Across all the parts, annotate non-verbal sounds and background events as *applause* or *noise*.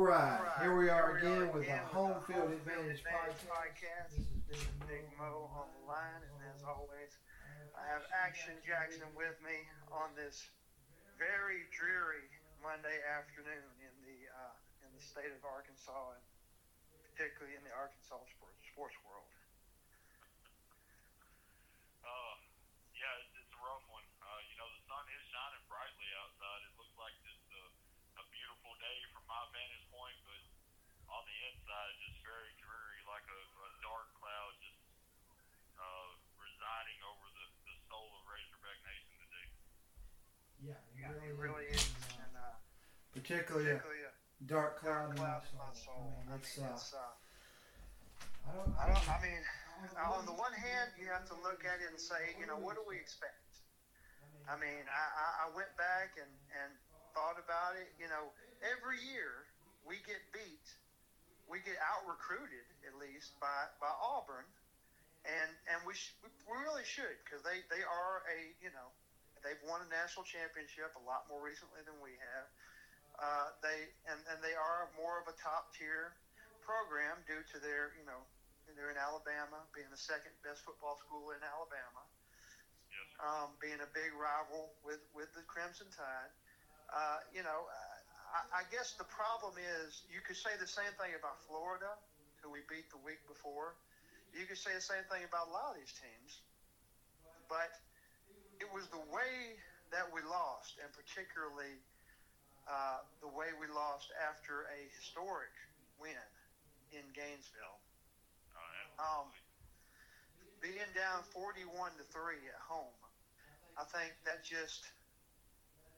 All right, here we are here we again are with again the Home Field Advantage Advantage podcast. podcast. This is Big Big Mo. Mo on the line, and as always, I have Action Jackson with me on this very dreary Monday afternoon in the uh, in the state of Arkansas, and particularly in the Arkansas sports sports world. Uh, yeah, it's, it's a rough one. Uh, you know, the sun is shining brightly outside. It looks like just a, a beautiful day from my vantage point, but on the inside, just very dreary, like a, a dark cloud just uh, residing over the, the soul of Razorback Nation today. Yeah, Yeah, it really, really is. and uh, Particularly particularly a dark cloud, cloud in my soul. I mean, it's, uh, it's, uh, I don't, I don't. I mean, on the one hand, you have to look at it and say, you know, what do we expect? I mean, I, I, I went back and, and thought about it. You know, every year we get beat, we get out recruited at least by, by Auburn, and and we sh- we really should because they they are a you know they've won a national championship a lot more recently than we have. Uh, they and, and they are more of a top tier program due to their you know they're in Alabama, being the second best football school in Alabama Yes, um, being a big rival with, with the Crimson Tide. Uh, you know, I, I guess the problem is you could say the same thing about Florida, who we beat the week before. You could say the same thing about a lot of these teams. But it was the way that we lost, and particularly uh, the way we lost after a historic win in Gainesville. Uh, Um, being down 41 to 3 at home i think that just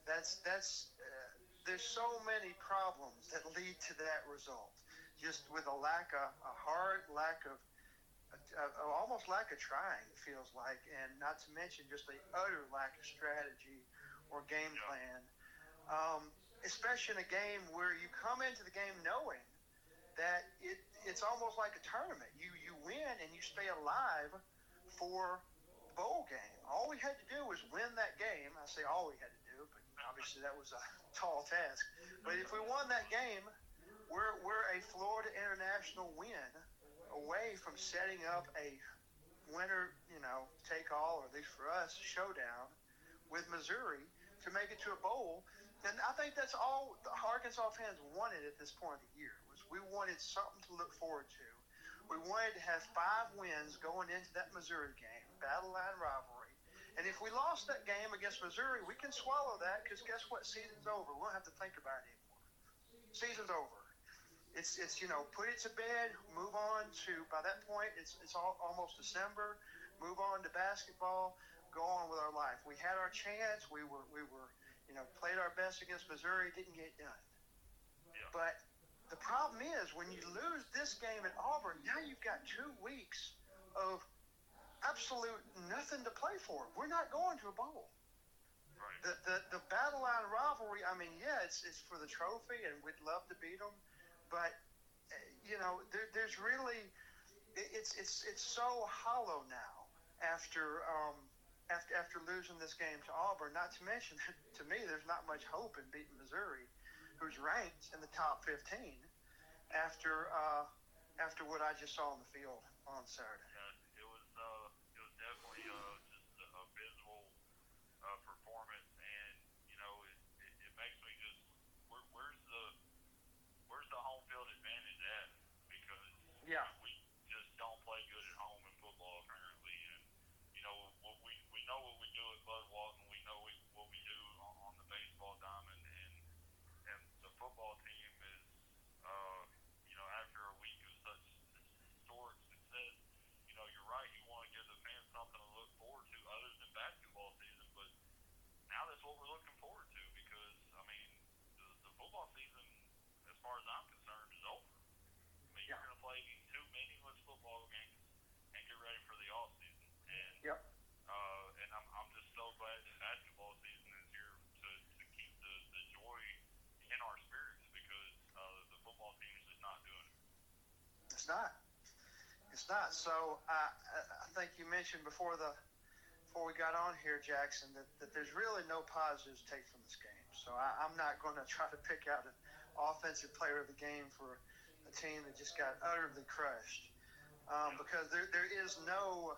that's that's uh, there's so many problems that lead to that result just with a lack of a hard lack of a, a, almost lack of trying it feels like and not to mention just the utter lack of strategy or game plan um, especially in a game where you come into the game knowing that it, it's almost like a tournament. You you win and you stay alive for the bowl game. All we had to do was win that game. I say all we had to do, but obviously that was a *laughs* tall task. But if we won that game, we're we're a Florida international win away from setting up a winner, you know, take all, or at least for us, showdown with Missouri to make it to a bowl. And I think that's all the Arkansas fans wanted at this point of the year was we wanted something to look forward to. We wanted to have five wins going into that Missouri game, battle line rivalry. And if we lost that game against Missouri, we can swallow that because guess what? Season's over. We don't have to think about it anymore. Season's over. It's it's you know put it to bed, move on to by that point it's it's all, almost December. Move on to basketball, go on with our life. We had our chance. We were we were you know played our best against Missouri, didn't get done. Yeah. But the problem is when you lose this game at Auburn, now you've got two weeks of absolute nothing to play for. We're not going to a bowl. Right. The, the the battle line rivalry. I mean, yeah, it's it's for the trophy, and we'd love to beat them, but uh, you know, there, there's really it's it's it's so hollow now after um after after losing this game to Auburn. Not to mention, *laughs* to me, there's not much hope in beating Missouri, who's ranked in the top 15 after uh after what I just saw on the field on Saturday. Yeah, it was uh, it was definitely uh, just a, a visual uh, performance, and you know it, it, it makes me just where, where's the where's the home field advantage at? Because Yeah. we just don't play good at home in football currently, and you know what we we know what we do at Bud Walton, we know we, what we do on, on the baseball diamond, and and the football team is uh, you know after a week of such historic success you know, you're right. You want to give the fans something to look forward to other than basketball season, but now that's what we're looking forward to because, I mean, the, the football season, as far as I'm concerned, is over. I mean, you're Yeah. going to play two meaningless football games and get ready for the off season. And Yep. uh, and I'm, I'm just so glad that basketball season is here to, to keep the, the joy in our spirits because uh, the football team is just not doing it. It's not. It's not. So I, I- I think you mentioned before the before we got on here, Jackson, that, that there's really no positives to take from this game. So I, I'm not going *laughs* to try to pick out an offensive player of the game for a team that just got utterly crushed. Um, because there, there is no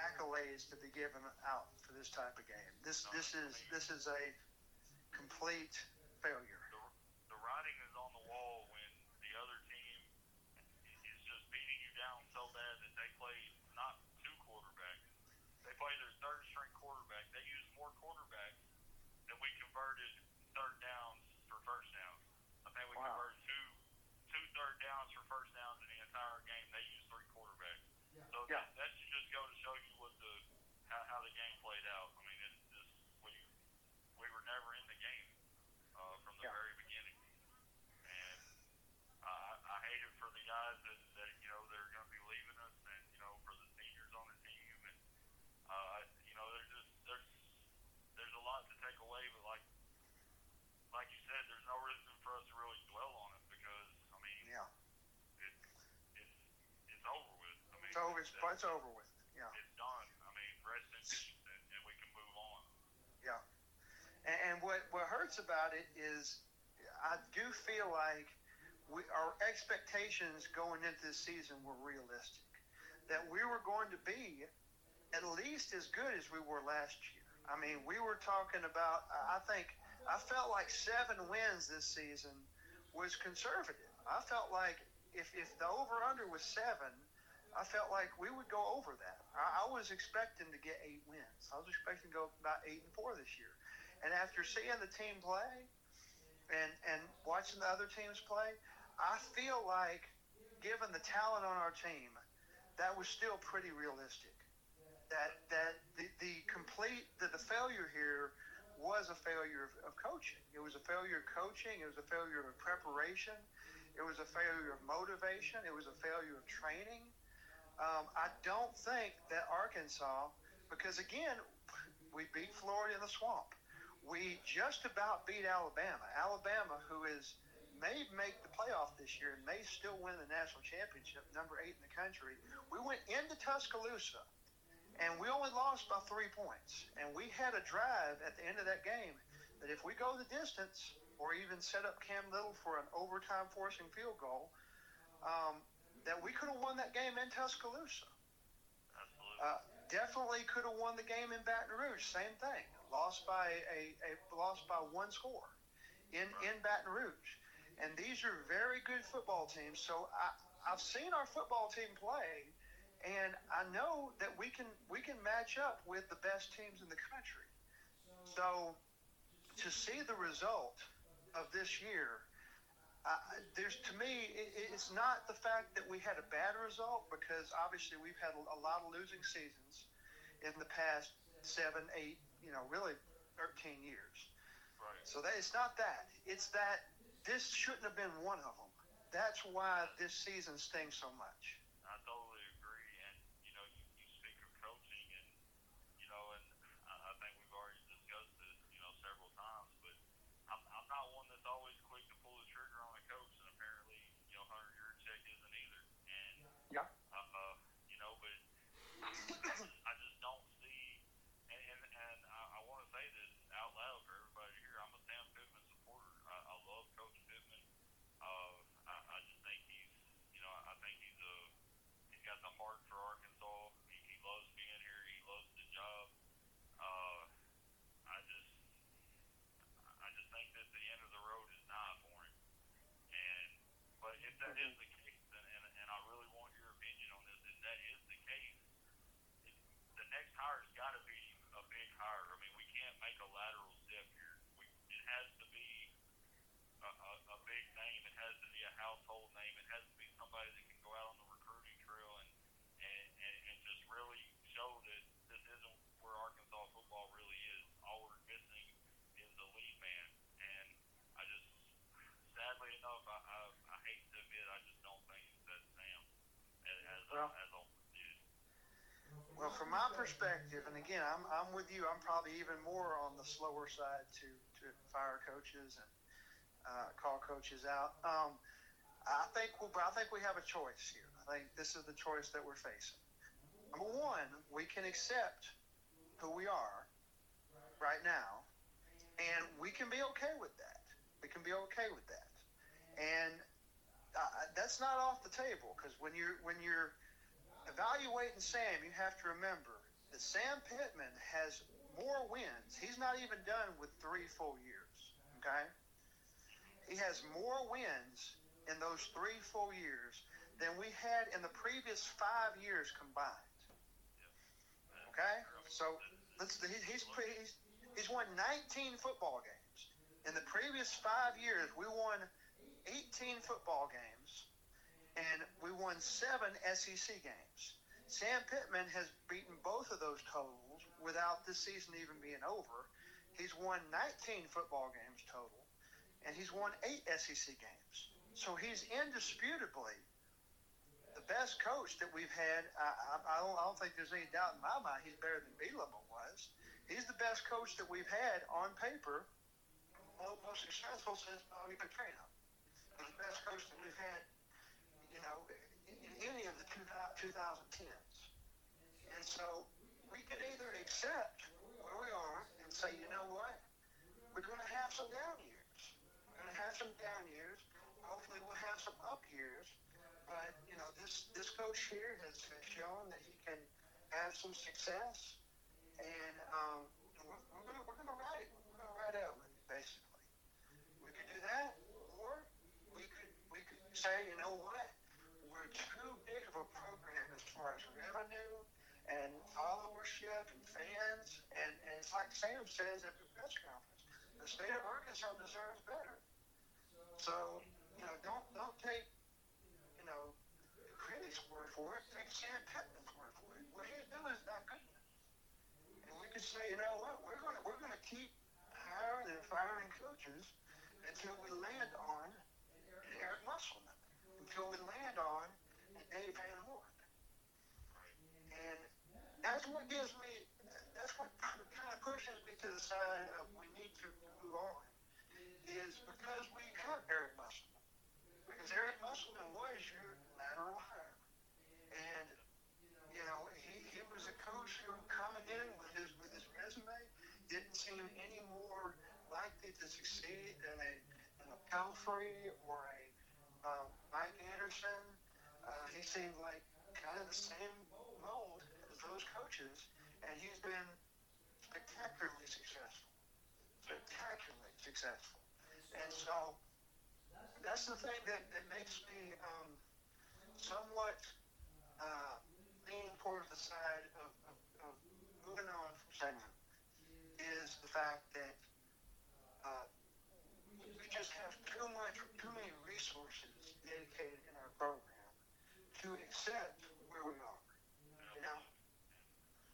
accolades to be given out for this type of game. This this is this is a complete failure. The, the writing is on the wall when the other team is just beating you down so bad that they play not two quarterbacks. They play their third string quarterback. They use more quarterbacks than we converted third downs for first downs. I think we Wow. converted two two third downs for first downs in the entire game. They used three quarterbacks. So Yeah. that, that should just go to show you what the how, how the game played out. I mean, it's just we we were never in the game uh, from the Yeah. very beginning, and I, I hate it for the guys that, that you know they're going to be leaving us, and you know for the seniors on the team, and uh, you know there's just there's there's a lot to take away, but like like you said, there's no reason for us to really dwell on it because I mean Yeah. it, it's it's over with. I mean It's over. It's, it's over with. Yeah. it's done. I mean, rest in peace, and, and we can move on. And, and what what hurts about it is, I do feel like we our expectations going into this season were realistic. That we were going to be at least as good as we were last year. I mean, we were talking about. I think I felt like seven wins this season was conservative. I felt like if if the over under was seven, I felt like we would go over that. I, I was expecting to get eight wins. I was expecting to go about eight and four this year. And after seeing the team play and and watching the other teams play, I feel like given the talent on our team, that was still pretty realistic. That that the, the complete the, the failure here was a failure of, of coaching. It was a failure of coaching. It was a failure of preparation. It was a failure of motivation. It was a failure of training. Um, I don't think that Arkansas, because again, we beat Florida in the swamp. We just about beat Alabama. Alabama, who is may make the playoff this year and may still win the national championship, number eight in the country. We went into Tuscaloosa and we only lost by three points. And we had a drive at the end of that game that if we go the distance or even set up Cam Little for an overtime forcing field goal, um, that we could have won that game in Tuscaloosa. Absolutely. Uh, definitely could have won the game in Baton Rouge. Same thing. Lost by a, a lost by one score in in Baton Rouge. And these are very good football teams. So I, I've seen our football team play, and I know that we can we can match up with the best teams in the country. So to see the result of this year, uh, there's to me it, it's not the fact that we had a bad result because obviously we've had a, a lot of losing seasons in the past seven, eight, you know, really 13 years. right. So that it's not that. It's that this shouldn't have been one of them. That's why this season stings so much. I totally agree, and you know, you, you speak of coaching, and you know, and I, I think we've already discussed this, you know, several times. But I'm, I'm not one that's always quick to pull the trigger on a coach, and apparently, you know, Hunter Yurachek isn't either. And Yeah. uh, uh, you know, but I just don't see, and and, and I, I want to say this out loud for everybody here. I'm a Sam Pittman supporter. I, I love Coach Pittman. Uh, I, I just think he's, you know, I think he's a he's got the heart for Arkansas. He, he loves being here. He loves the job. Uh, I just, I just think that the end of the road is nigh for him. And, but if that is the case, and, and, and I really want your opinion on this, if that is the case, it, the next hire's got to be a big hire. I mean, we can't make a lateral step here. We, it has to be a, a, a big name. It has to be a household name. It has to be somebody that can go out on the recruiting trail and and, and, and just really show that this isn't where Arkansas football really is. All we're missing is a lead man, and I just sadly enough, I, I, I hate to admit, I just don't think that Sam as as, Well-. Well, from my perspective, and again, I'm, I'm with you. I'm probably even more on the slower side to, to fire coaches and uh, call coaches out. Um, I think we, I think we have a choice here. I think this is the choice that we're facing. Number one, we can accept who we are right now, and we can be okay with that. We can be okay with that. and uh, that's not off the table because when you're when you're evaluating Sam, you have to remember that Sam Pittman has more wins. He's not even done with three full years. Okay, he has more wins in those three full years than we had in the previous five years combined. Okay, so let's he's he's he's won 19 football games. In the previous five years, we won 18 football games, and we won seven SEC games. Sam Pittman has beaten both of those totals without this season even being over. He's won 19 football games total, and he's won eight SEC games. So he's indisputably the best coach that we've had. I, I, I, don't, I don't think there's any doubt in my mind he's better than Bielema was. He's the best coach that we've had on paper, most successful since Bobby Petrino. He's the best coach that we've had, know, in, any of the 2010s. And so we can either accept where we are and say, you know what, we're going to have some down years. We're going to have some down years. Hopefully, we'll have some up years. But you know, this this coach here has, shown that he can have some success, and um, we're, we're we're gonna ride we're gonna ride out with it basically. We could do that, or we could we could say, you know what, of a program as far as revenue and followership and fans, and, and it's like Sam says at the press conference, the state of Arkansas deserves better. So you know, don't don't take you know the critics' word for it. Take Sam Pittman's word for it. What he's doing is not good enough. And we could say, you know what, we're gonna we're gonna keep hiring and firing coaches until we land on Eric Musselman, until we land on Van Horn. And that's what gives me, that's what kind of pushes me to the side of we need to move on, is because we got Eric Musselman. Because Eric Musselman was your lateral hire. And, you know, he, he was a coach who coming in with his, with his resume didn't seem any more likely to succeed than a, than a Pelphrey or a um, Mike Anderson. Uh, he seemed like kind of the same mold as those coaches, and he's been spectacularly successful. Spectacularly successful. And so that's the thing that, that makes me um, somewhat uh, lean toward the side of, of, of moving on from Simon is the fact that uh, we just have too much, too many resources dedicated in our program to accept where we are. You know?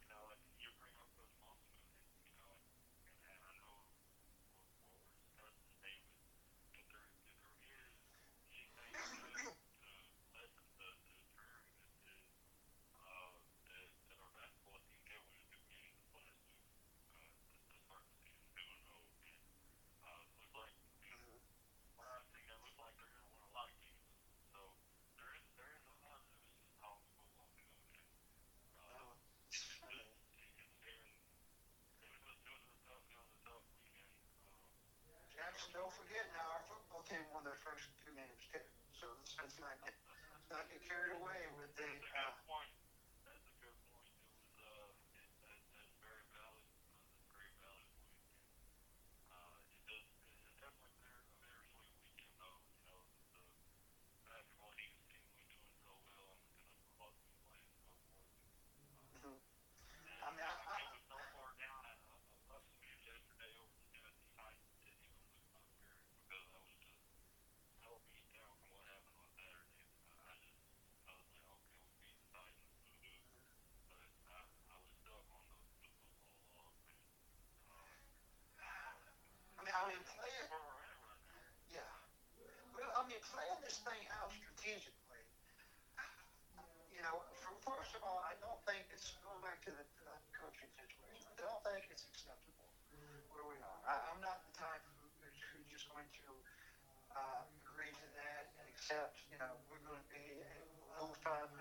You know, and you bring up those Musselman, and, you know, and, and I know what, what we're discussing today, but if there, if there is anything to, to lessen the, the term that, that, uh, that, that our basketball team get when it's beginning of last week, uh, to start the season two and oh, and, uh, looks like, when I think it looks like they're gonna win a lot of games. So there is, there is a positive in college football, you know, and, uh, Jackson, don't forget now, our football team won their first two games too. So let's, let's not get, let's not get carried away with the. That's a Uh, good point. That's a good point. It was, uh, it, that, that's very valid. Uh, that's very valid point. Uh, it does, it's definitely bitter, a bittersweet weekend though. You know, the basketball team seemingly doing so well and gonna go up and play and so forth. mhm. And I mean, I- I- it was so far down at uh, uh, us yesterday over the Tennessee Titans didn't even look up here because I was just so beat down from what happened on Saturday. I, I just I was like, okay, we beat the Titans, woo-hoo. but I, I was stuck on the, the football log, man. Uh, I mean, I mean, play it. where we're at right now. Yeah. Well, I mean, playing this thing out strategically. You know, for, first of all, I don't think it's going back to the, the coaching situation. I don't think it's acceptable where we are. I, I'm not the type who, just going to uh, agree to that and accept. You know, we're going to be a low 500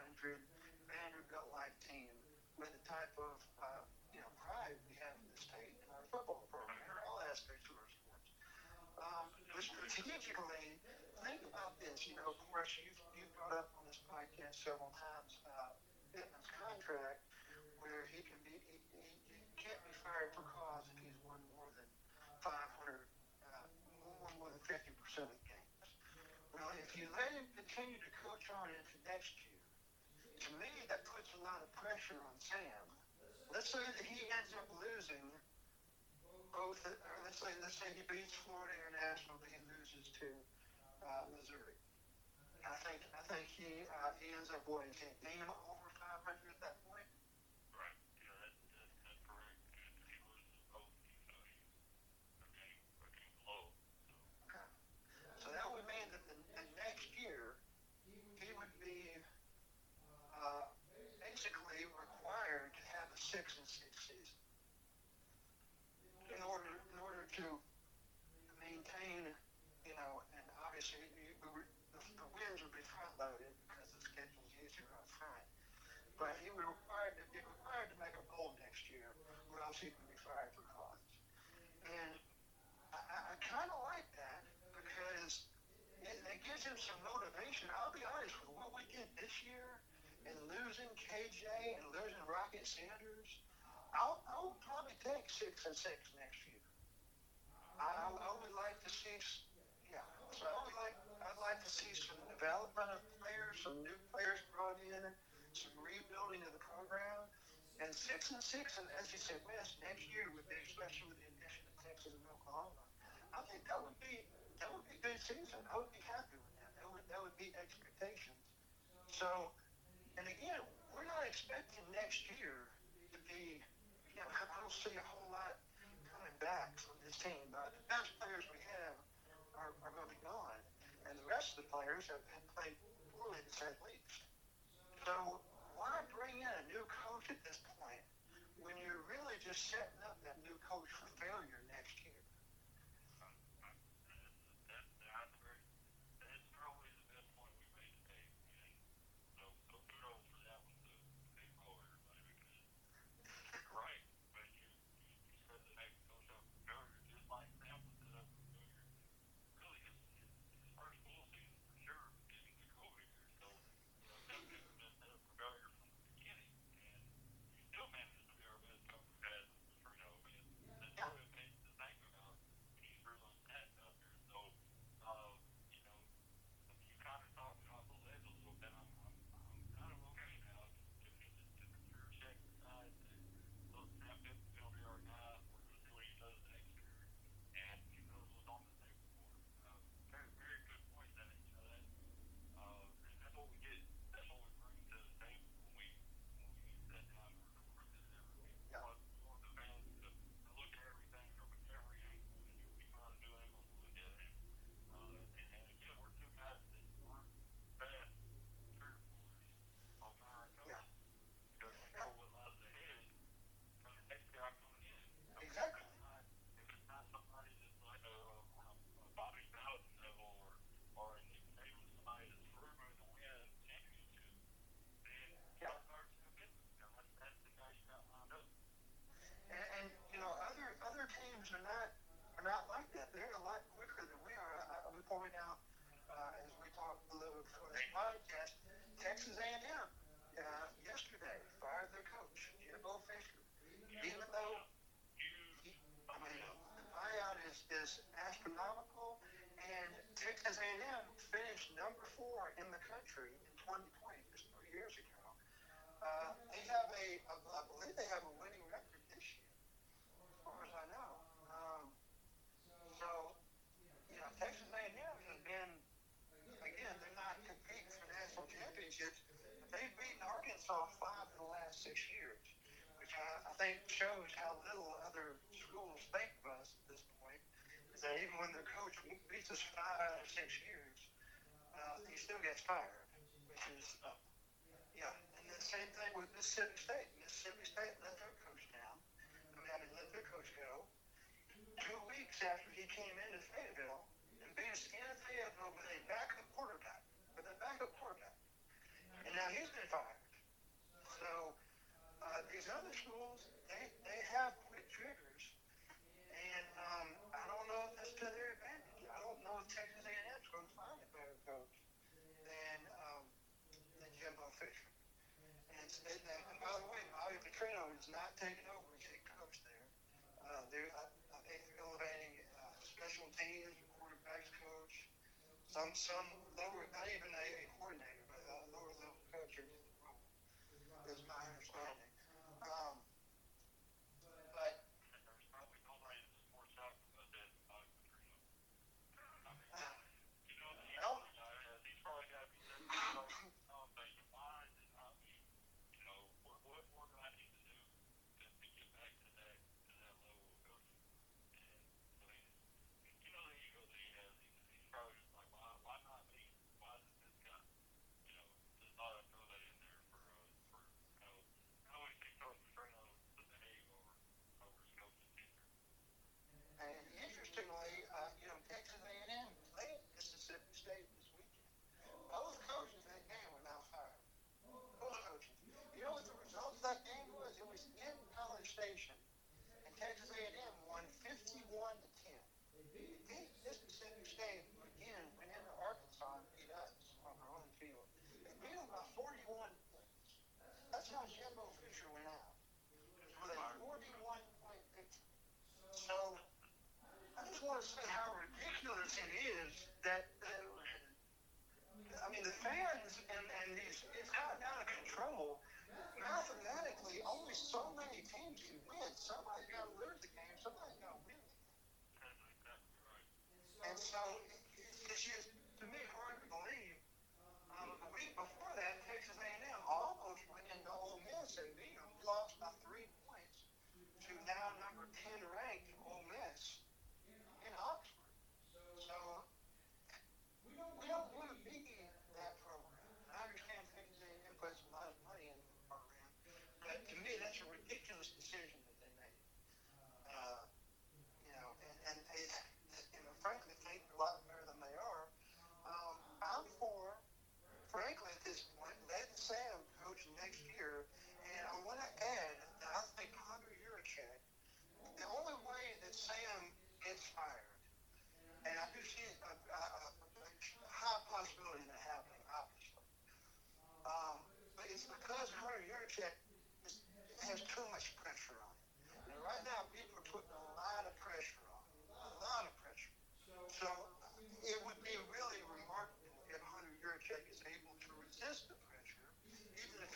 Vanderbilt-like team with the type of uh, you know pride we have in the state in our football program, in all aspects of our sports. Um, but strategically, think about this. You know, course, you've, you've brought up on this podcast several times uh, Pittman's contract, where he can be he, he, he can't be fired for cause if he's won more than 500, uh, more, than 50 percent of games. Well, if you let him continue to coach on into next year, to me that puts a lot of pressure on Sam. Let's say that he ends up losing both. Or let's say let's say he beats Florida International, but he loses to uh, Missouri. I think I think he uh, he ends up what is he game over 500 at that point. Right. Yeah, that, that, that's correct. And he loses both, he's, game, a game below. So, Okay. So that would mean that the, the next year he would be uh, basically required to have a six and six season in order in order to maintain, you know, obviously you, we the, the wins would be front loaded because the schedule's easier up front. But he would required to be required to make a bowl next year, or else he would be fired for cause. And I, I, I kind of like that because it, it gives him some motivation. I'll be honest with what we did this year and losing KJ and losing Rocket Sanders. I'll, I would probably take six and six next year. I, I, would like to see. So I would like, I'd like to see some development of players, some new players brought in, some rebuilding of the program, and six and six in the SEC West next year with the, especially with the addition of Texas and Oklahoma. I think that would be that would be a good season. I would be happy with that. That would that would beat expectations. So, and again, we're not expecting next year to be. You know, I don't see a whole lot coming back from this team. But the best players we have are, are going to be gone, and the rest of the players have, have played poorly to say the least. So why bring in a new coach at this point when you're really just setting up that new coach for failure next shows how little other schools think of us at this point. Is that even when their coach beats us five out of six years, uh, he still gets fired, which is uh, yeah, and the same thing with Mississippi State. Mississippi State let their coach down. I mean, I mean, let their coach go. Two weeks after he came into Fayetteville and beat us in Fayetteville with a backup quarterback, with a backup quarterback, and now he's been fired. So uh, these other schools, have quick triggers, and um, I don't know if that's to their advantage. I don't know if Texas A&M is going to find a better coach than um, than Jimbo Fisher. And, and, and by the way, Bobby Petrino is not taking over as head coach there. Uh, they're, I, I think they're elevating uh, special teams, quarterbacks coach, some some lower, not even a, a coordinator. Mississippi again, into Arkansas beat us on our own field. They beat them by 41 points. That's how Jimbo Fisher went out. With a 41 point victory. So, I just want to say how ridiculous it is that, uh, I mean, the fans and, and these, it's gotten out of control. Mathematically, only so many teams can win. Somebody's got to lose the game, somebody's got to win the game. That's exactly right. And so, it's just, to me, hard to believe. Um, a week before that, Texas A&M almost went into Ole Miss and beat them, lost by three points to now number 10 ranked Ole Miss in Oxford. So, we don't, we don't want to be that program. And I understand Texas A&M puts a lot of money into the program, but to me, that's a ridiculous decision that they made. Uh, you know, and, and it, you know, frankly, think a lot better than they are. Um, I'm for, frankly, at this point, let Sam coach next year. And I want to add that I think Hunter Yurachek, the only way that Sam gets fired, and I do see a, a, a, high possibility of that happening, obviously. Um, but it's because Hunter Yurachek is, has too much pressure on him. And right now, people are putting a lot of pressure on him, a lot of pressure. So it would be really remarkable if Hunter Yurachek is able to resist the pressure, even if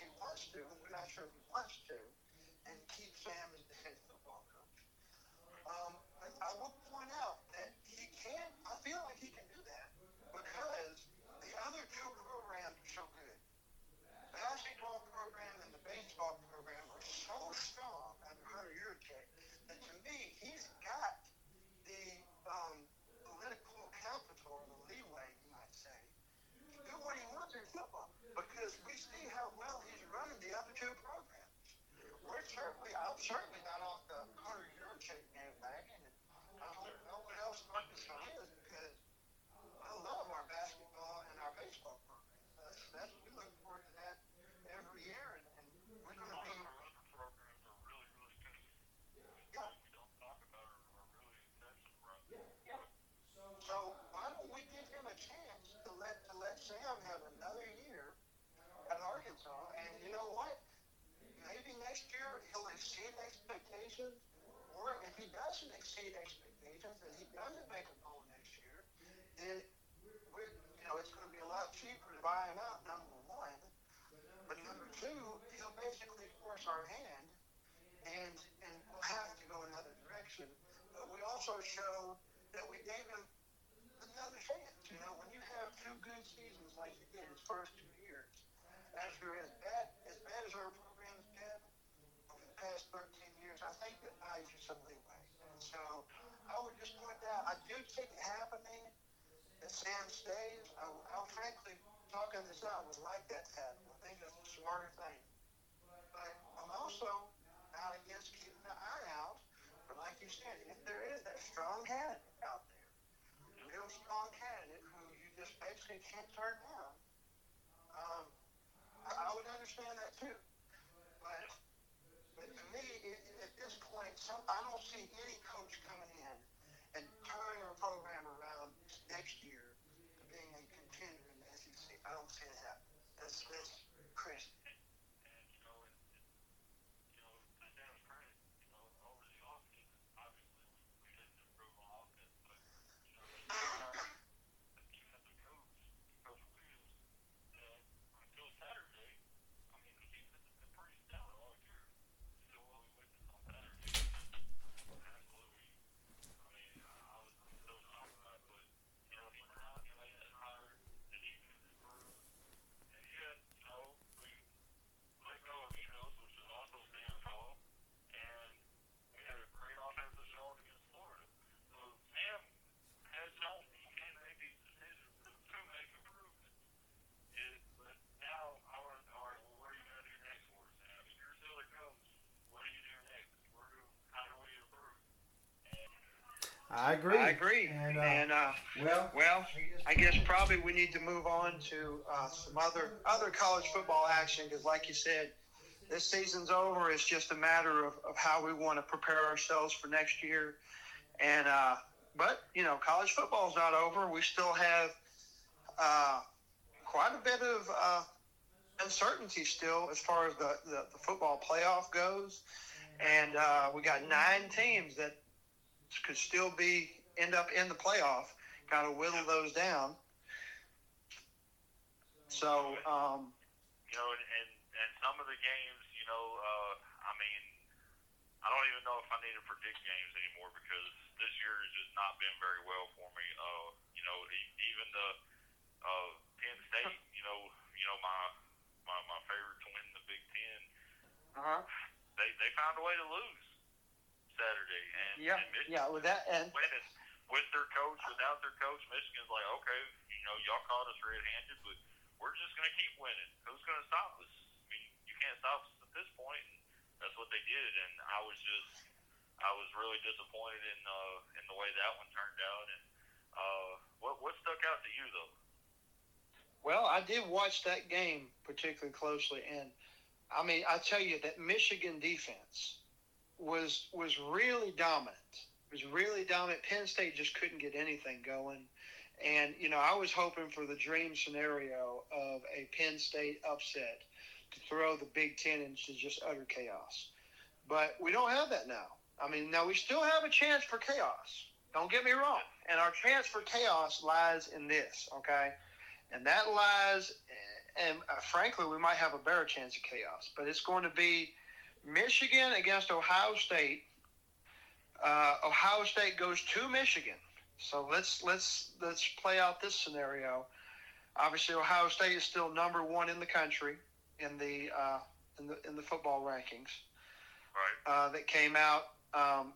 he wants to. We're not sure if he wants to, and keep Sam as the head football coach. Um, I, I will point out that he can. I feel like he can do that because the other two programs are so good. The basketball program and the baseball program are so strong under Hunter Yurachek that to me he's got the um, political capital, the leeway, you might say, to do what he wants in football because we see how well he's running the other two programs. We're certainly, I'm certainly not off the Hunter Yurachek bandwagon, and I hope no one else Arkansas is because I love our basketball and our baseball programs. That's, that's, we look forward to that every year, and, and we're going to be. of our other programs are really, really good. Yeah. We don't talk about are, are really exceptional, right? So why don't we give him a chance to let to let Sam have another year at Arkansas? And you know what? Next year he'll exceed expectations, or if he doesn't exceed expectations and he doesn't make a bowl next year, then we're, you know it's going to be a lot cheaper to buy him out. Number one, but number two, he'll basically force our hand, and and we'll have to go another direction. But we also show that we gave him another chance. You know, when you have two good seasons like he did his first two years, as bad as bad as our program's been over the past 13 years, I that you some leeway. So I would just point out, I do see it happening that Sam stays. I, I frankly, talking this out, would like that to happen. I think that's a smarter thing. But I'm also not against keeping an eye out for, like you said, if there is that strong candidate out there, a real strong candidate who you just basically can't turn down, um, I, I would understand that too. But, but to me, it, at this point, some, I don't see any coach coming in and turning a program around next year to being a contender in the SEC. I don't see it happen. That's, that's crazy. And, you know, and I agree. I agree. And, And, uh, uh, well, well, I guess probably we need to move on to uh, some other other college football action because, like you said, this season's over. It's just a matter of, of how we want to prepare ourselves for next year. And uh, but you know, college football's not over. We still have uh, quite a bit of uh, uncertainty still as far as the, the, the football playoff goes. And uh, we got nine teams that could still be end up in the playoff. Got to whittle those down. So, um, you know, and, and and some of the games, you know, uh, I mean, I don't even know if I need to predict games anymore because this year has just not been very well for me. Uh, you know, even the uh, Penn State, *laughs* you know, you know my my my favorite to win the Big Ten, uh-huh. they they found a way to lose Saturday, and yeah, and Michigan yeah. With that, and winning with their coach, without their coach, Michigan's like, okay, you know, y'all caught us red-handed, but we're just going to keep winning. Who's going to stop us? I mean, you can't stop us at this point, and that's what they did. And I was just, I was really disappointed in uh, in the way that one turned out. And uh, what what stuck out to you though? well, I did watch that game particularly closely, and I mean, I tell you that Michigan defense was was really dominant. Was really dominant. Penn State just couldn't get anything going. And, you know, I was hoping for the dream scenario of a Penn State upset to throw the Big Ten into just utter chaos. But we don't have that now. I mean, now we still have a chance for chaos. Don't get me wrong. And our chance for chaos lies in this, okay? And that lies, and uh, frankly, we might have a better chance of chaos. But it's going to be Michigan against Ohio State. Uh, Ohio State goes to Michigan. So let's let's let's play out this scenario. Obviously, Ohio State is still number one in the country in the uh, in the in the football rankings Right. uh, that came out. Um,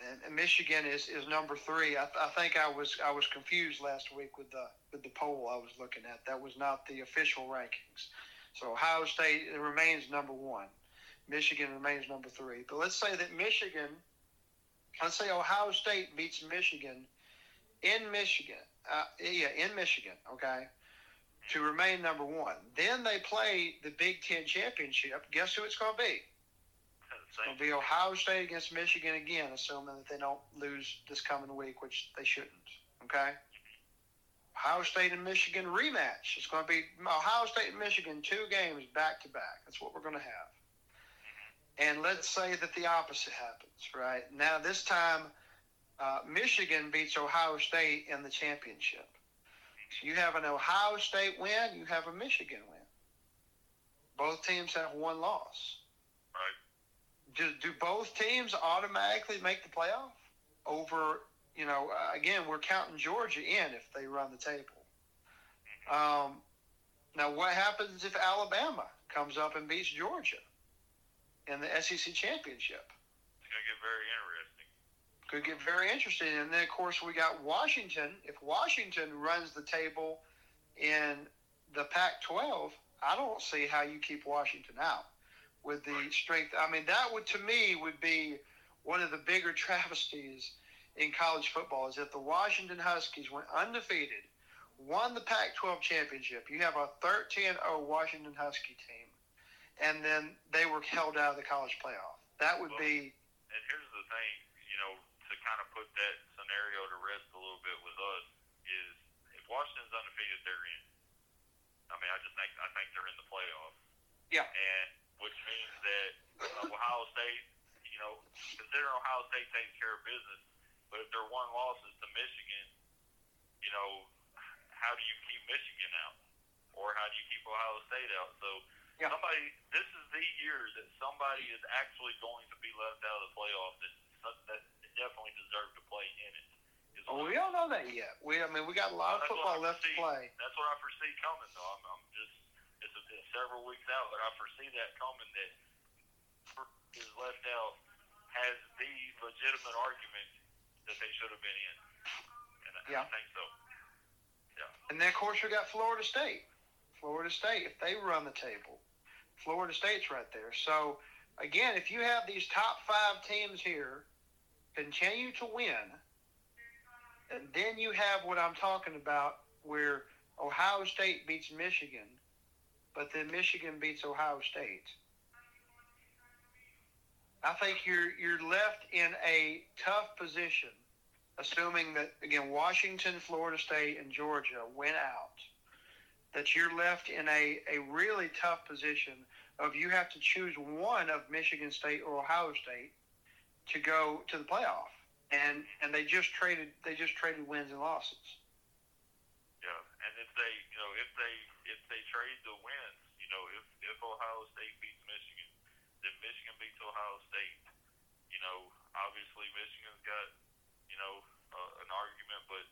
and, and Michigan is, is number three. I, I think I was I was confused last week with the with the poll I was looking at. That was not the official rankings. So Ohio State remains number one. Michigan remains number three. But let's say that Michigan, let's say Ohio State beats Michigan in Michigan. Uh, yeah, in Michigan. Okay. To remain number one. Then they play the Big Ten championship. Guess who it's going to be? It'll be Ohio State against Michigan again, assuming that they don't lose this coming week, which they shouldn't. Okay? Ohio State and Michigan rematch. It's going to be Ohio State and Michigan, two games back to back. That's what we're going to have. And let's say that the opposite happens, right? Now, this time, uh, Michigan beats Ohio State in the championship. So you have an Ohio State win, you have a Michigan win. Both teams have one loss Right. do, do both teams automatically make the playoff over you know uh, again we're counting georgia in if they run the table um, now what happens if alabama comes up and beats georgia in the sec championship It's gonna get very interesting. could get very interesting and then of course we got washington if washington runs the table in the pac 12 i don't see how you keep washington out with the strength. I mean, that would to me would be one of the bigger *laughs* travesties in college football is if the Washington Huskies went undefeated, won the Pac-12 championship. You have a 13-0 Washington Husky team, and then they were held out of the college playoff. That would be And here's the thing, you know, to kind of put that scenario to rest a little bit with us is if Washington's undefeated, they're in. I mean, I just think I think they're in the playoff. Yeah. And which means that uh, Ohio State, you know, considering Ohio State takes care of business, but if their one loss is to Michigan, you know, how do you keep Michigan out, or how do you keep Ohio State out? So Yeah. somebody, this is the year that somebody is actually going to be left out of the playoff that that definitely deserve to play in it. Well, we don't know that yet. We I mean we got a lot of That's football left to play. That's what I foresee coming, though. I'm, I'm just it's, a, it's several weeks out, but I foresee that coming. That is left out has the legitimate argument that they should have been in, and I, Yeah. I think so. Yeah. And then, of course, we got Florida State. Florida State, if they run the table, Florida State's right there. So, again, if you have these top five teams here continue to win, And then you have what I'm talking about, where Ohio State beats Michigan, but then Michigan beats Ohio State. I think you're you're left in a tough position, assuming that again Washington, Florida State, and Georgia win out. That you're left in a, a really tough position of you have to choose one of Michigan State or Ohio State to go to the playoff, and and they just traded they just traded wins and losses. Yeah, and if they, you know, if they if they trade the wins, you know, if if Ohio State beats Michigan, then Michigan beats Ohio State. You know, obviously Michigan's got, you know, uh, an argument, but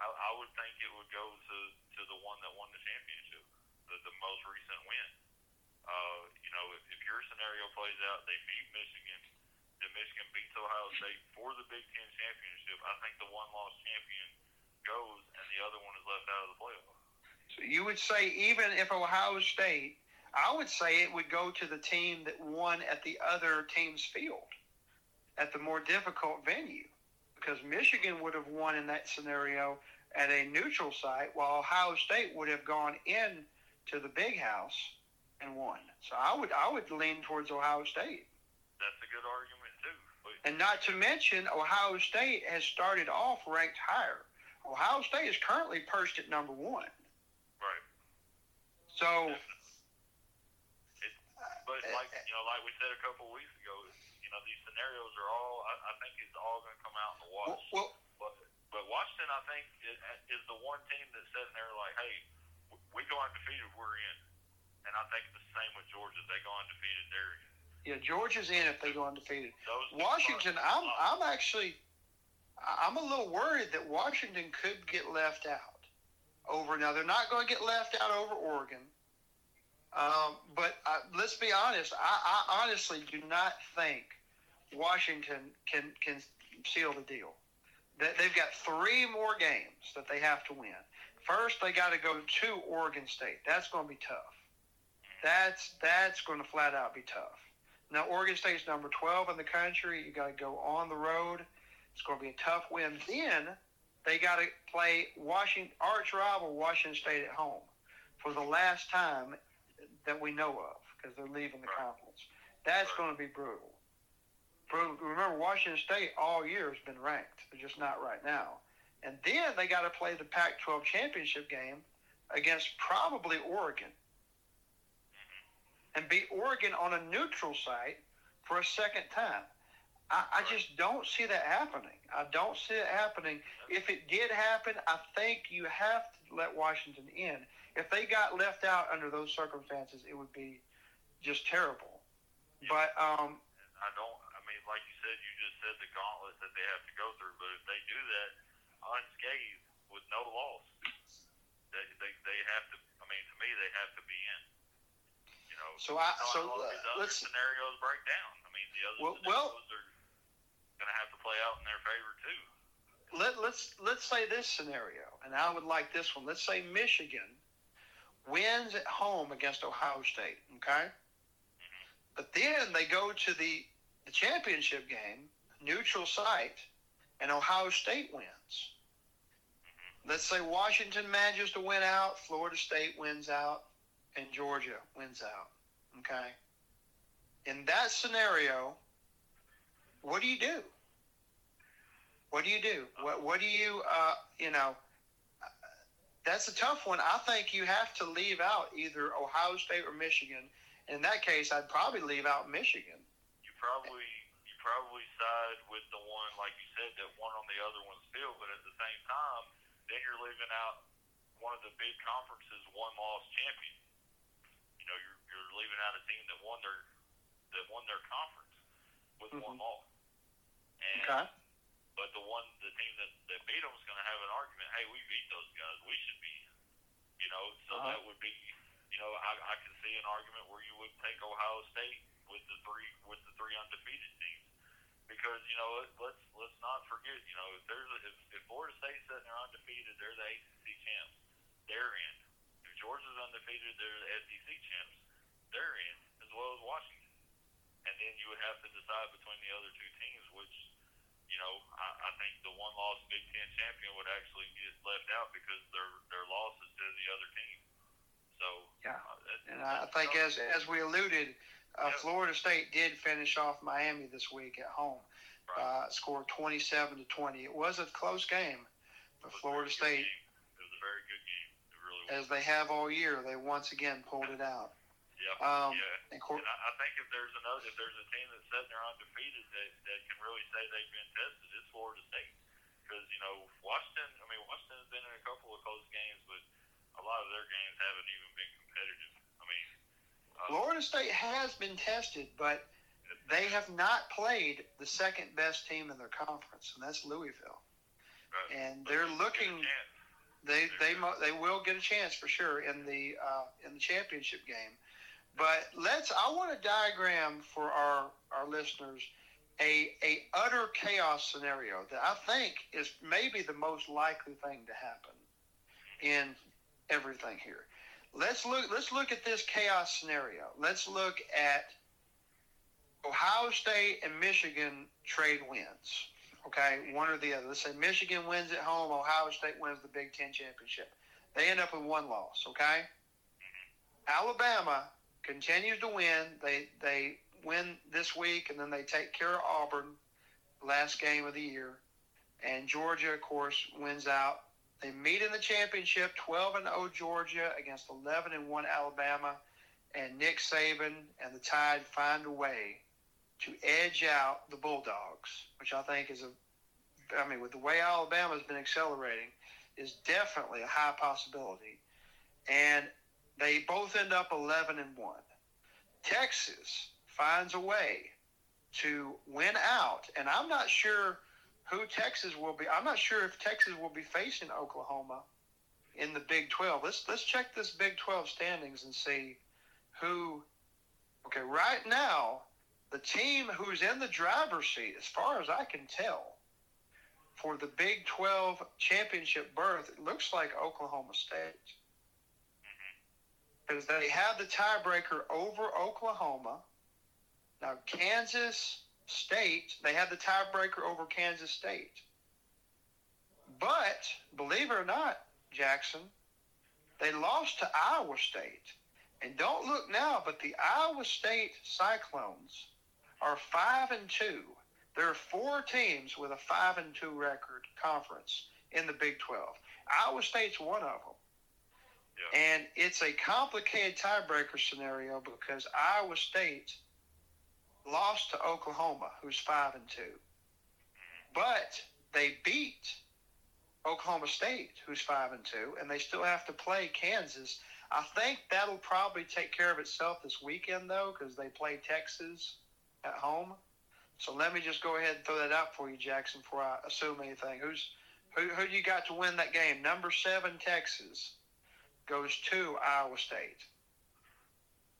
I, I would think it would go to to the one that won the championship, the the most recent win. Uh, you know, if, if your scenario plays out, they beat Michigan, then Michigan beats Ohio State for the Big Ten championship. I think the one loss champion goes, and the other one is left out of the playoff. So you would say even if Ohio State, I would say it would go to the team that won at the other team's field, at the more difficult venue, because Michigan would have won in that scenario at a neutral site, while Ohio State would have gone in to the big house and won. So I would I would lean towards Ohio State. That's a good argument too. But And not to mention, Ohio State has started off ranked higher. Ohio State is currently perched at number one. right, So, it, but like you know, like we said a couple of weeks ago, you know, these scenarios are all. I, I think it's all going to come out in the wash. well, but Washington, I think, is, is the one team that's sitting there like, hey, we go undefeated, we're in. And I think it's the same with Georgia. They go undefeated, they're in. yeah, Georgia's in if they go undefeated. Those Washington, I'm I'm actually I'm a little worried that Washington could get left out over. Now they're not going to get left out over Oregon, um, but uh, let's be honest. I, I honestly do not think Washington can can seal the deal. They- They've got three more games that they have to win. First, they got to go to Oregon State. That's going to be tough. That's that's going to flat out be tough. Now, Oregon State's number 12 in the country. You got to go on the road. It's going to be a tough win. Then they got to play Washington, arch rival Washington State at home for the last time that we know of because they're leaving the conference. That's going to be brutal. Remember, Washington State all year has been ranked. They're just not right now. And then they got to play the Pac-12 championship game against probably Oregon and beat Oregon on a neutral site for a second time. I, I just don't see that happening. I don't see it happening. If it did happen, I think you have to let Washington in. If they got left out under those circumstances, it would be just terrible. But um, I don't. Like you said, you just said the gauntlet that they have to go through. But if they do that unscathed with no loss, they they, they have to. I mean, to me, they have to be in. You know. So I- so, all uh, these other let's- scenarios break down. I mean, the other Well- well- are going to have to play out in their favor too. let, let's let's say this scenario, and I would like this one. Let's say Michigan wins at home against Ohio State. Okay, but then they go to the the championship game, neutral site, and Ohio State wins. Let's say Washington manages to win out, Florida State wins out, and Georgia wins out. Okay. In that scenario, what do you do? What do you do? What What do you uh, you know? That's a tough one. I think you have to leave out either Ohio State or Michigan. In that case, I'd probably leave out Michigan. Probably you probably side with the one like you said that won on the other one's field, but at the same time, then you're leaving out one of the big conferences one loss champion. You know, you're you're leaving out a team that won their that won their conference with one Mhm. loss. And Okay. but the one the team that, that beat them is going to have an argument. Hey, we beat those guys. We should be. You know, so Uh-huh. that would be. You know, I, I can see an argument where you would take Ohio State with the three with the three undefeated teams because you know let- let's let's not forget. You know, if there's a, if, if Florida State's sitting there undefeated, they're the ACC champs. They're in. If Georgia's undefeated, they're the SEC champs. They're in as well as Washington. And then you would have to decide between the other two teams, which you know, I, I think the one loss Big Ten champion would actually get left out because their their losses to the other team. So Yeah. uh, that- And I think, as as we alluded, uh, Yep. Florida State did finish off Miami this week at home. Right. Uh, scored 27 to 20. It was a close game, but It was a Florida State. It was a very good game. It really was. as they have all year, they once again pulled it out. Yeah. Um, yeah. And Cor- And I, I think if there's another, if there's a team that's sitting there undefeated that, that can really say they've been tested, it's Florida State. Because you know Washington, I mean Washington's been in a couple of close games, but a lot of their games haven't even been competitive. Florida State has been tested, but they have not played the second best team in their conference, and that's Louisville. And they're they get a looking. They they they will get a chance for sure in the uh, in the championship game. But let's. I want to diagram for our our listeners a a utter chaos scenario that I think is maybe the most likely thing to happen in everything here. Let's look. Let's look at this chaos scenario. Let's look at Ohio State and Michigan trade wins. Okay, one or the other. Let's say Michigan wins at home, Ohio State wins the Big Ten championship. They end up with one loss. Okay, Alabama continues to win. They they win this week, and then they take care of Auburn, last game of the year, and Georgia, of course, wins out. They meet in the championship, 12 and 0 Georgia against 11 and 1 Alabama, and Nick Saban and the Tide find a way to edge out the Bulldogs, which I think is a, I mean, with the way Alabama's been accelerating, is definitely a high possibility. And they both end up 11 and 1. Texas finds a way to win out, and I'm not sure who Texas will be. I'm not sure if Texas will be facing Oklahoma in the Big 12. Let's let's check this Big 12 standings and see who. Okay, right now, the team who's in the driver's seat, as far as I can tell, for the Big 12 championship berth, it looks like Oklahoma State. Because they have the tiebreaker over Oklahoma. Now, Kansas State, they have the tiebreaker over Kansas State. But, believe it or not, Jackson, they lost to Iowa State. And don't look now, but the Iowa State Cyclones are five and two. There are four teams with a five and two record conference in the Big Twelve. Iowa State's one of them. Yeah. And it's a complicated tiebreaker scenario because Iowa State lost to Oklahoma, who's five and two. But they beat Oklahoma State, who's five and two, and they still have to play Kansas. I think that'll probably take care of itself this weekend, though, because they play Texas at home. So let me just go ahead and throw that out for you, Jackson, before I assume anything. Who's who? Who you got to win that game? Number seven, Texas, goes to Iowa State.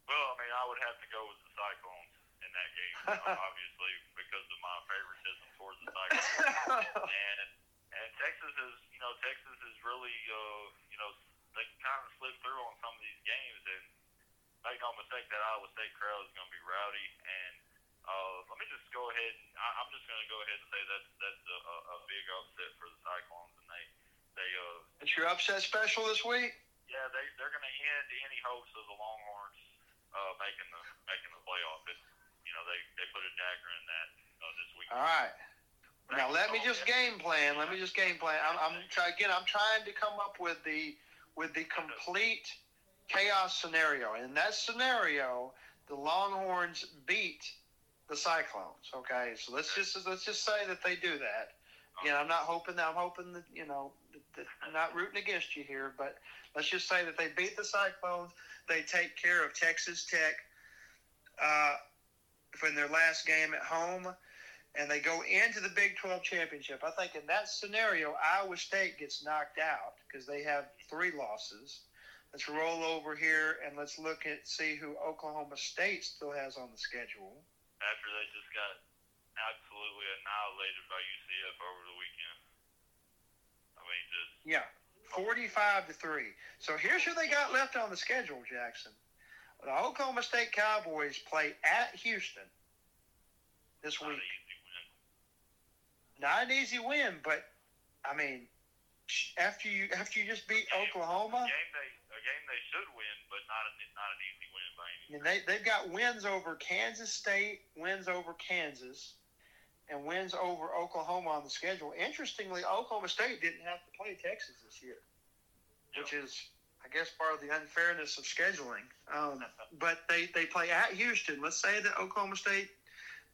Well, I mean, I would have to go with the Cyclones in that game, uh, *laughs* obviously, because of my favoritism towards the Cyclones. *laughs* and and Texas is, you know, Texas is really, uh, you know, they kind of slip through on some of these games, and make no mistake, that Iowa State crowd is going to be rowdy. And uh, let me just go ahead, and I, I'm just going to go ahead and say that's that's a, a, a big upset for the Cyclones, and they they uh, It's your upset special this week. yeah, they they're going to end any hopes of the Longhorns uh, making the making the playoff. It, you know, they they put a dagger in that uh, this week. All right. Now let me just game plan. Let me just game plan. I'm, I'm try, again. I'm trying to come up with the with the complete chaos scenario. In that scenario, the Longhorns beat the Cyclones. Okay, so let's just let's just say that they do that. Again, I'm not hoping that I'm hoping that you know that, that I'm not rooting against you here, but let's just say that they beat the Cyclones. They take care of Texas Tech uh, in their last game at home and they go into the Big 12 championship. I think in that scenario, Iowa State gets knocked out because they have three losses. Let's roll over here and let's look at see who Oklahoma State still has on the schedule. After they just got absolutely annihilated by UCF over the weekend. I mean, just Yeah, 45 to three. So here's who they got left on the schedule, Jackson. The Oklahoma State Cowboys play at Houston this not week. an easy win. Not an easy win, but I mean, after you after you just beat Oklahoma, A game they a game they should win, but not a, not an easy win by any. I mean, they they've got wins over Kansas State, wins over Kansas, and wins over Oklahoma on the schedule. Interestingly, Oklahoma State didn't have to play Texas this year, which is, I guess, part of the unfairness of scheduling. Um, but they, they play at Houston. Let's say that Oklahoma State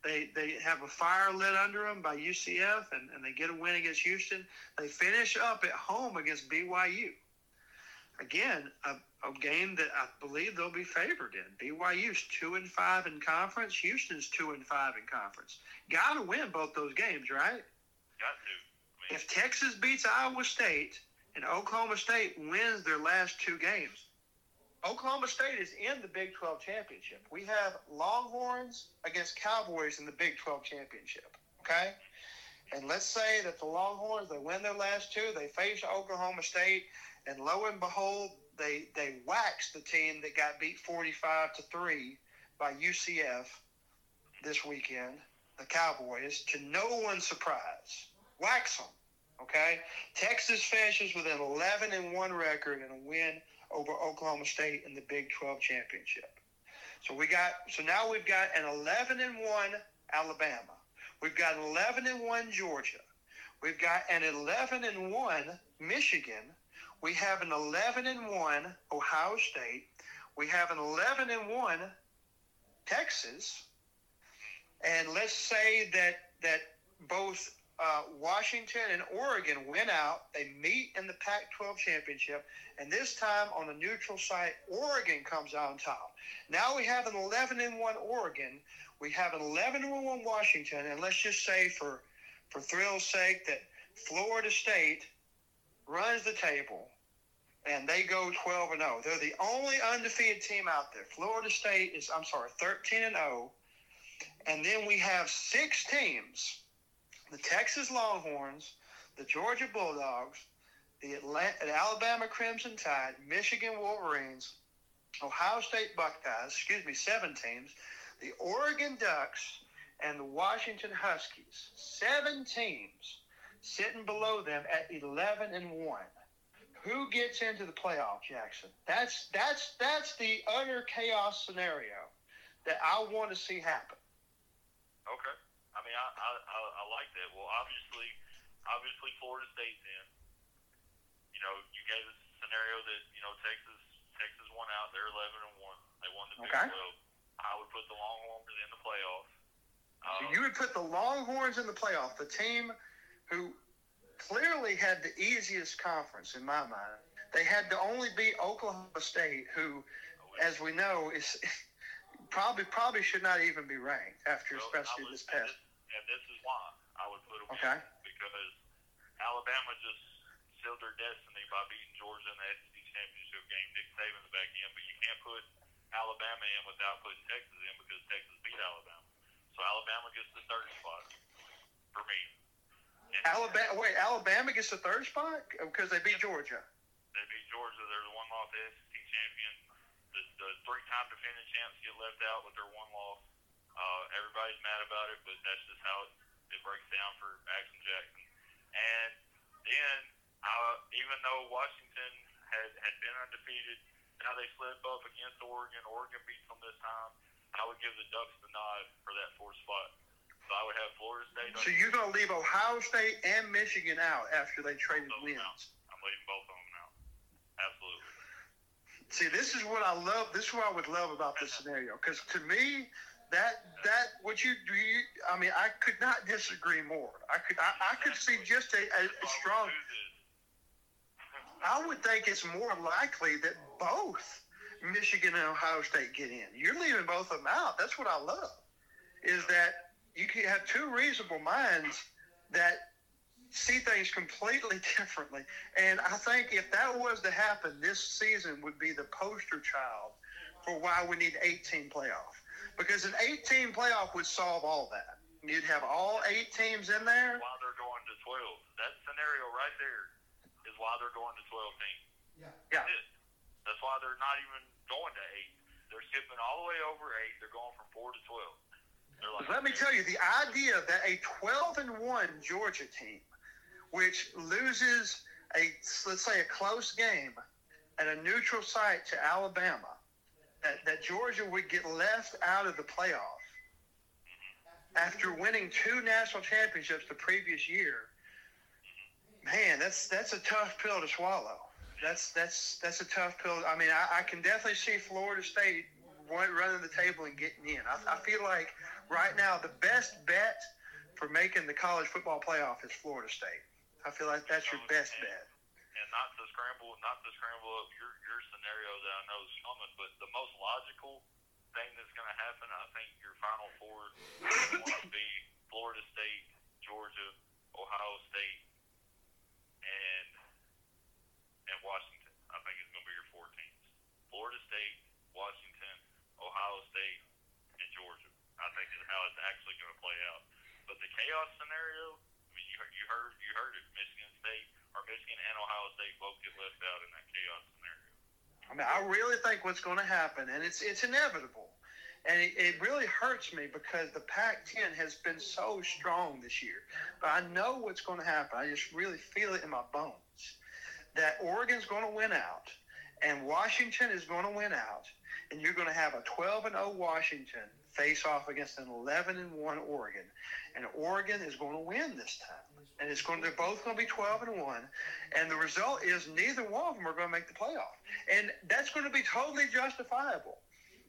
they they have a fire lit under them by UCF, and, and they get a win against Houston. They finish up at home against BYU. Again, a, a game that I believe they'll be favored in. BYU's two and five in conference. Houston's two and five in conference. Got to win both those games, right? Got to. I mean, If Texas beats Iowa State and Oklahoma State wins their last two games, Oklahoma State is in the Big 12 championship. We have Longhorns against Cowboys in the Big 12 championship. Okay? And let's say that the Longhorns, they win their last two, they face Oklahoma State, and lo and behold, they they wax the team that got beat 45 to 3 by UCF this weekend, the Cowboys, to no one's surprise. Wax them. Okay? Texas finishes with an 11 and 1 record and a win over Oklahoma State in the Big 12 championship. So we got so now we've got an 11 and 1 Alabama. We've got an 11 and 1 Georgia. We've got an 11 and 1 Michigan. We have an 11 and 1 Ohio State. We have an 11 and 1 Texas. And let's say that that both uh, Washington and Oregon went out. They meet in the Pac-12 championship, and this time on a neutral site, Oregon comes out on top. Now we have an 11 and one Oregon. We have an 11 and one Washington, and let's just say for for thrill's sake that Florida State runs the table. And they go 12 and 0. They're the only undefeated team out there. Florida State is, I'm sorry, 13 and 0. And then we have six teams the Texas Longhorns, the Georgia Bulldogs, the, Atlanta, the Alabama Crimson Tide, Michigan Wolverines, Ohio State Buckeyes, excuse me, seven teams, the Oregon Ducks, and the Washington Huskies. Seven teams sitting below them at 11 and 1. Who gets into the playoff, Jackson? That's that's that's the utter chaos scenario that I want to see happen. Okay. I mean, I, I, I, I like that. Well, obviously, obviously Florida State's in. You know, you gave us a scenario that you know Texas Texas won out. They're eleven and one. They won the Big Okay. Twelve. I would put the Longhorns in the playoff. So Um, you would put the Longhorns in the playoff, the team who clearly had the easiest conference in my mind. They had to only beat Oklahoma State, who, as we know, is *laughs* probably probably should not even be ranked after well, especially I would- this past. And this is why I would put them Okay. in because Alabama just sealed their destiny by beating Georgia in the SEC championship game. Nick Saban's back in, but you can't put Alabama in without putting Texas in because Texas beat Alabama. So Alabama gets the third spot for me. And Alabama, wait, Alabama gets the third spot because they beat Georgia. They beat Georgia. They're the one loss SEC champion. The, the three-time defending champs get left out with their one loss. Uh, everybody's mad about it, but that's just how it, it breaks down for Action Jackson. And then, uh, even though Washington had, had been undefeated, now they slip up against Oregon. Oregon beats them this time. I would give the Ducks the nod for that fourth spot. So I would have Florida State. So you're going to leave Ohio State and Michigan out after they traded wins. out. I'm leaving both of them out. Absolutely. See, this is what I love. This is what I would love about this scenario. Because to me, that that what you do, you, I mean, I could not disagree more. I could I, I could see just a, a, strong. I would think it's more likely that both Michigan and Ohio State get in. You're leaving both of them out. That's what I love. Is that you can have two reasonable minds that see things completely *laughs* differently. And I think if that was to happen, this season would be the poster child for why we need 18 playoff. Because an eight team playoff would solve all that. You'd have all eight teams in there. why they're going to 12. That scenario right there is why they're going to 12 teams. Yeah. Yeah. That's it. That's why they're not even going to 8. They're skipping all the way over 8. They're going from 4 to 12. Like, Let me tell you, the idea that a 12 and 1 Georgia team which loses a let's say a close game at a neutral site to Alabama, that, that Georgia would get left out of the playoff after winning two national championships the previous year. Man, that's that's a tough pill to swallow. That's that's that's a tough pill. I mean, I, I can definitely see Florida State running the table and getting in. I, I feel like right now the best bet for making the college football playoff is Florida State. I feel like that's your best bet. Scramble, not to scramble up your your scenario that I know is coming, but the most logical thing that's going to happen, I think your Final Four going to be Florida State, Georgia, Ohio State, and and Washington. I think it's going to be your four teams: Florida State, Washington, Ohio State, and Georgia. I think is how it's actually going to play out. But the chaos scenario, I mean, you you heard, you heard it. Michigan State or Michigan and Ohio State both get left out in that chaos scenario. I mean, I really think what's going to happen, and it's it's inevitable, and it, it really hurts me because the Pac-10 has been so strong this year. But I know what's going to happen. I just really feel it in my bones that Oregon's going to win out, and Washington is going to win out, and you're going to have a 12 and 0 Washington face off against an 11 and 1 Oregon, and Oregon is going to win this time. And it's going. To, they're both going to be 12 and one, and the result is neither one of them are going to make the playoff, and that's going to be totally justifiable.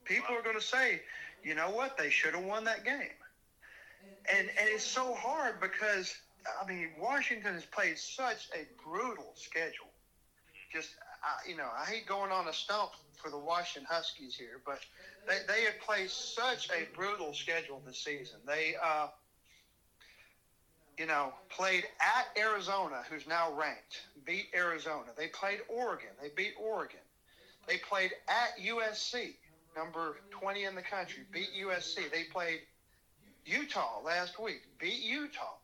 People are going to say, you know what, they should have won that game, and and it's so hard because I mean Washington has played such a brutal schedule. Just I, you know, I hate going on a stump for the Washington Huskies here, but they they have played such a brutal schedule this season. They uh you know, played at Arizona, who's now ranked, beat Arizona. They played Oregon. They beat Oregon. They played at USC, number 20 in the country, beat USC. They played Utah last week, beat Utah.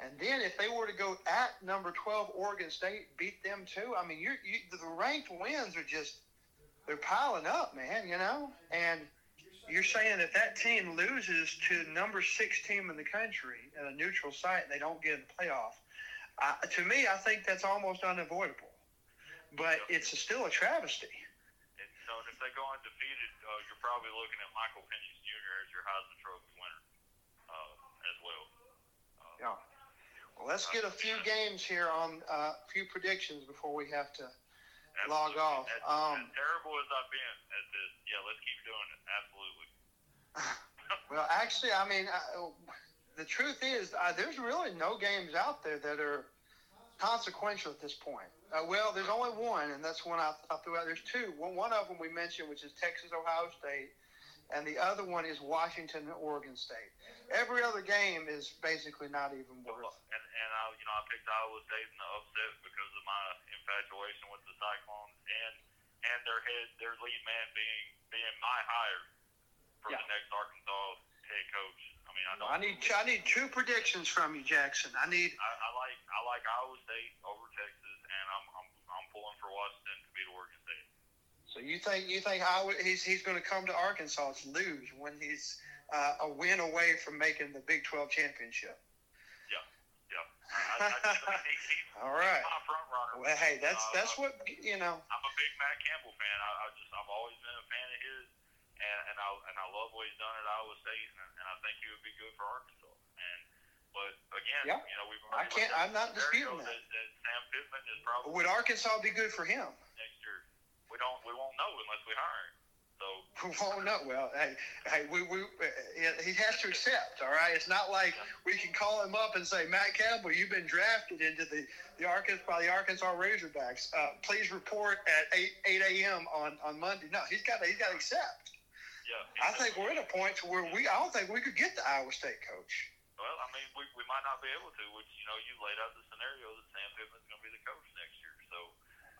And then if they were to go at number 12 Oregon State, beat them too. I mean, you're, you, the ranked wins are just, they're piling up, man, you know? And – you're saying that that team loses to number six team in the country at a neutral site and they don't get in the playoff. Uh, to me, I think that's almost unavoidable. But it's a, still a travesty. And so if they go undefeated, uh, you're probably looking at Michael Penix Jr. as your Heisman Trophy winner uh, as well. Uh, Yeah. Well, let's get a few games here on uh, a few predictions before we have to log off. As, Um, as terrible as I've been at this, yeah, let's keep doing it. Absolutely. *sighs* Well, actually, I mean, I, the truth is, uh, there's really no games out there that are consequential at this point. Uh, well, there's only one, and that's one I, I threw out. There's two. One, one of them we mentioned, which is Texas Iowa State, and the other one is Washington Oregon State. Every other game is basically not even worth. And and I you know I picked Iowa State in the upset because of my infatuation with the Cyclones and and their head their lead man being being my hire for Yeah. the next Arkansas head coach. I mean I don't I need I need two predictions from you, Jackson. I need I, I like I like Iowa State over Texas and I'm I'm I'm pulling for Washington to beat Oregon State. So you think you think Iowa, he's he's going to come to Arkansas to lose when he's uh, a win away from making the Big 12 championship? Yeah. I, I just, I mean, he, All right. my front runner. Well, hey, that's Uh, that's what you know. I'm a big Matt Campbell fan. I, I just I've always been a fan of his, and and I and I love what he's done at Iowa State, and, and I think he would be good for Arkansas. And but again, Yeah. you know we've I can't. I'm not disputing that. that, that Sam Pittman is probably Would Arkansas be good for him? next year. We don't we won't know unless we hire him. So *laughs* Oh no! Well, hey, hey, we, we uh, he has to accept. All right, it's not like we can call him up and say, Matt Campbell, you've been drafted into the the Arkansas by the Arkansas Razorbacks. Uh, please report at eight eight a.m. on on Monday. No, he's got to, he's got to accept. yeah, I think we're at a point to where we I don't think we could get the Iowa State coach. Well, I mean, we, we might not be able to, which, you know, you laid out the scenario that Sam Pittman's going to be the coach next year.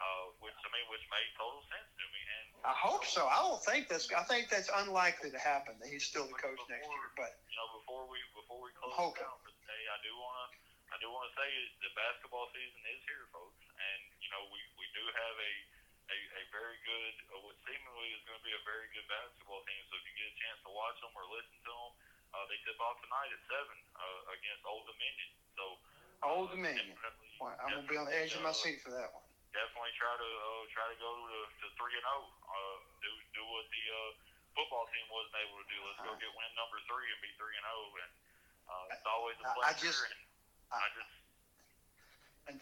Uh, which, I mean, which made total sense to me. And, I hope so. I don't think that's I think that's unlikely to happen that he's still the coach next year. But you know, before we, before we close down for today, I do want to, I do want to say the basketball season is here, folks. And, you know, we, we do have a, a, a very good, uh, what seemingly is going to be a very good basketball team. So if you get a chance to watch them or listen to them, uh, they tip off tonight at 7 uh, against Old Dominion. So Old Dominion. Definitely, Boy, I'm gonna be on the edge of my seat for that one. Definitely try to uh, try to go to, three and zero. Uh, do do what the uh, football team wasn't able to do. Let's go get win number three and be three and zero. And uh, it's always a I- I pleasure. I just- and I just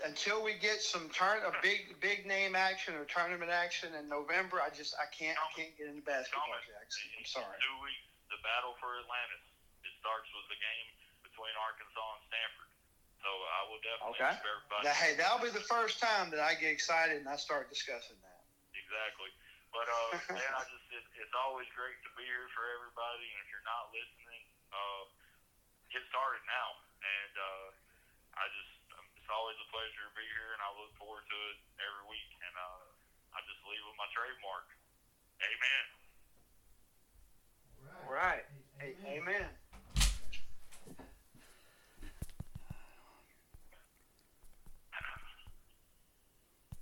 Until we get some turn a big big name action or tournament action in November, I just I can't I can't get into basketball, Thomas, Jackson. I'm sorry. Two weeks, the battle for Atlantis. It starts with the game between Arkansas and Stanford. So I will definitely Okay. keep everybody. Now, hey, that'll be the first time that I get excited and I start discussing that. Exactly. But uh, *laughs* man, I just it, it's always great to be here for everybody. And if you're not listening, uh, get started now. And uh, I just um, it's always a pleasure to be here, and I look forward to it every week. And uh, I just leave with my trademark. Amen. All right. All right.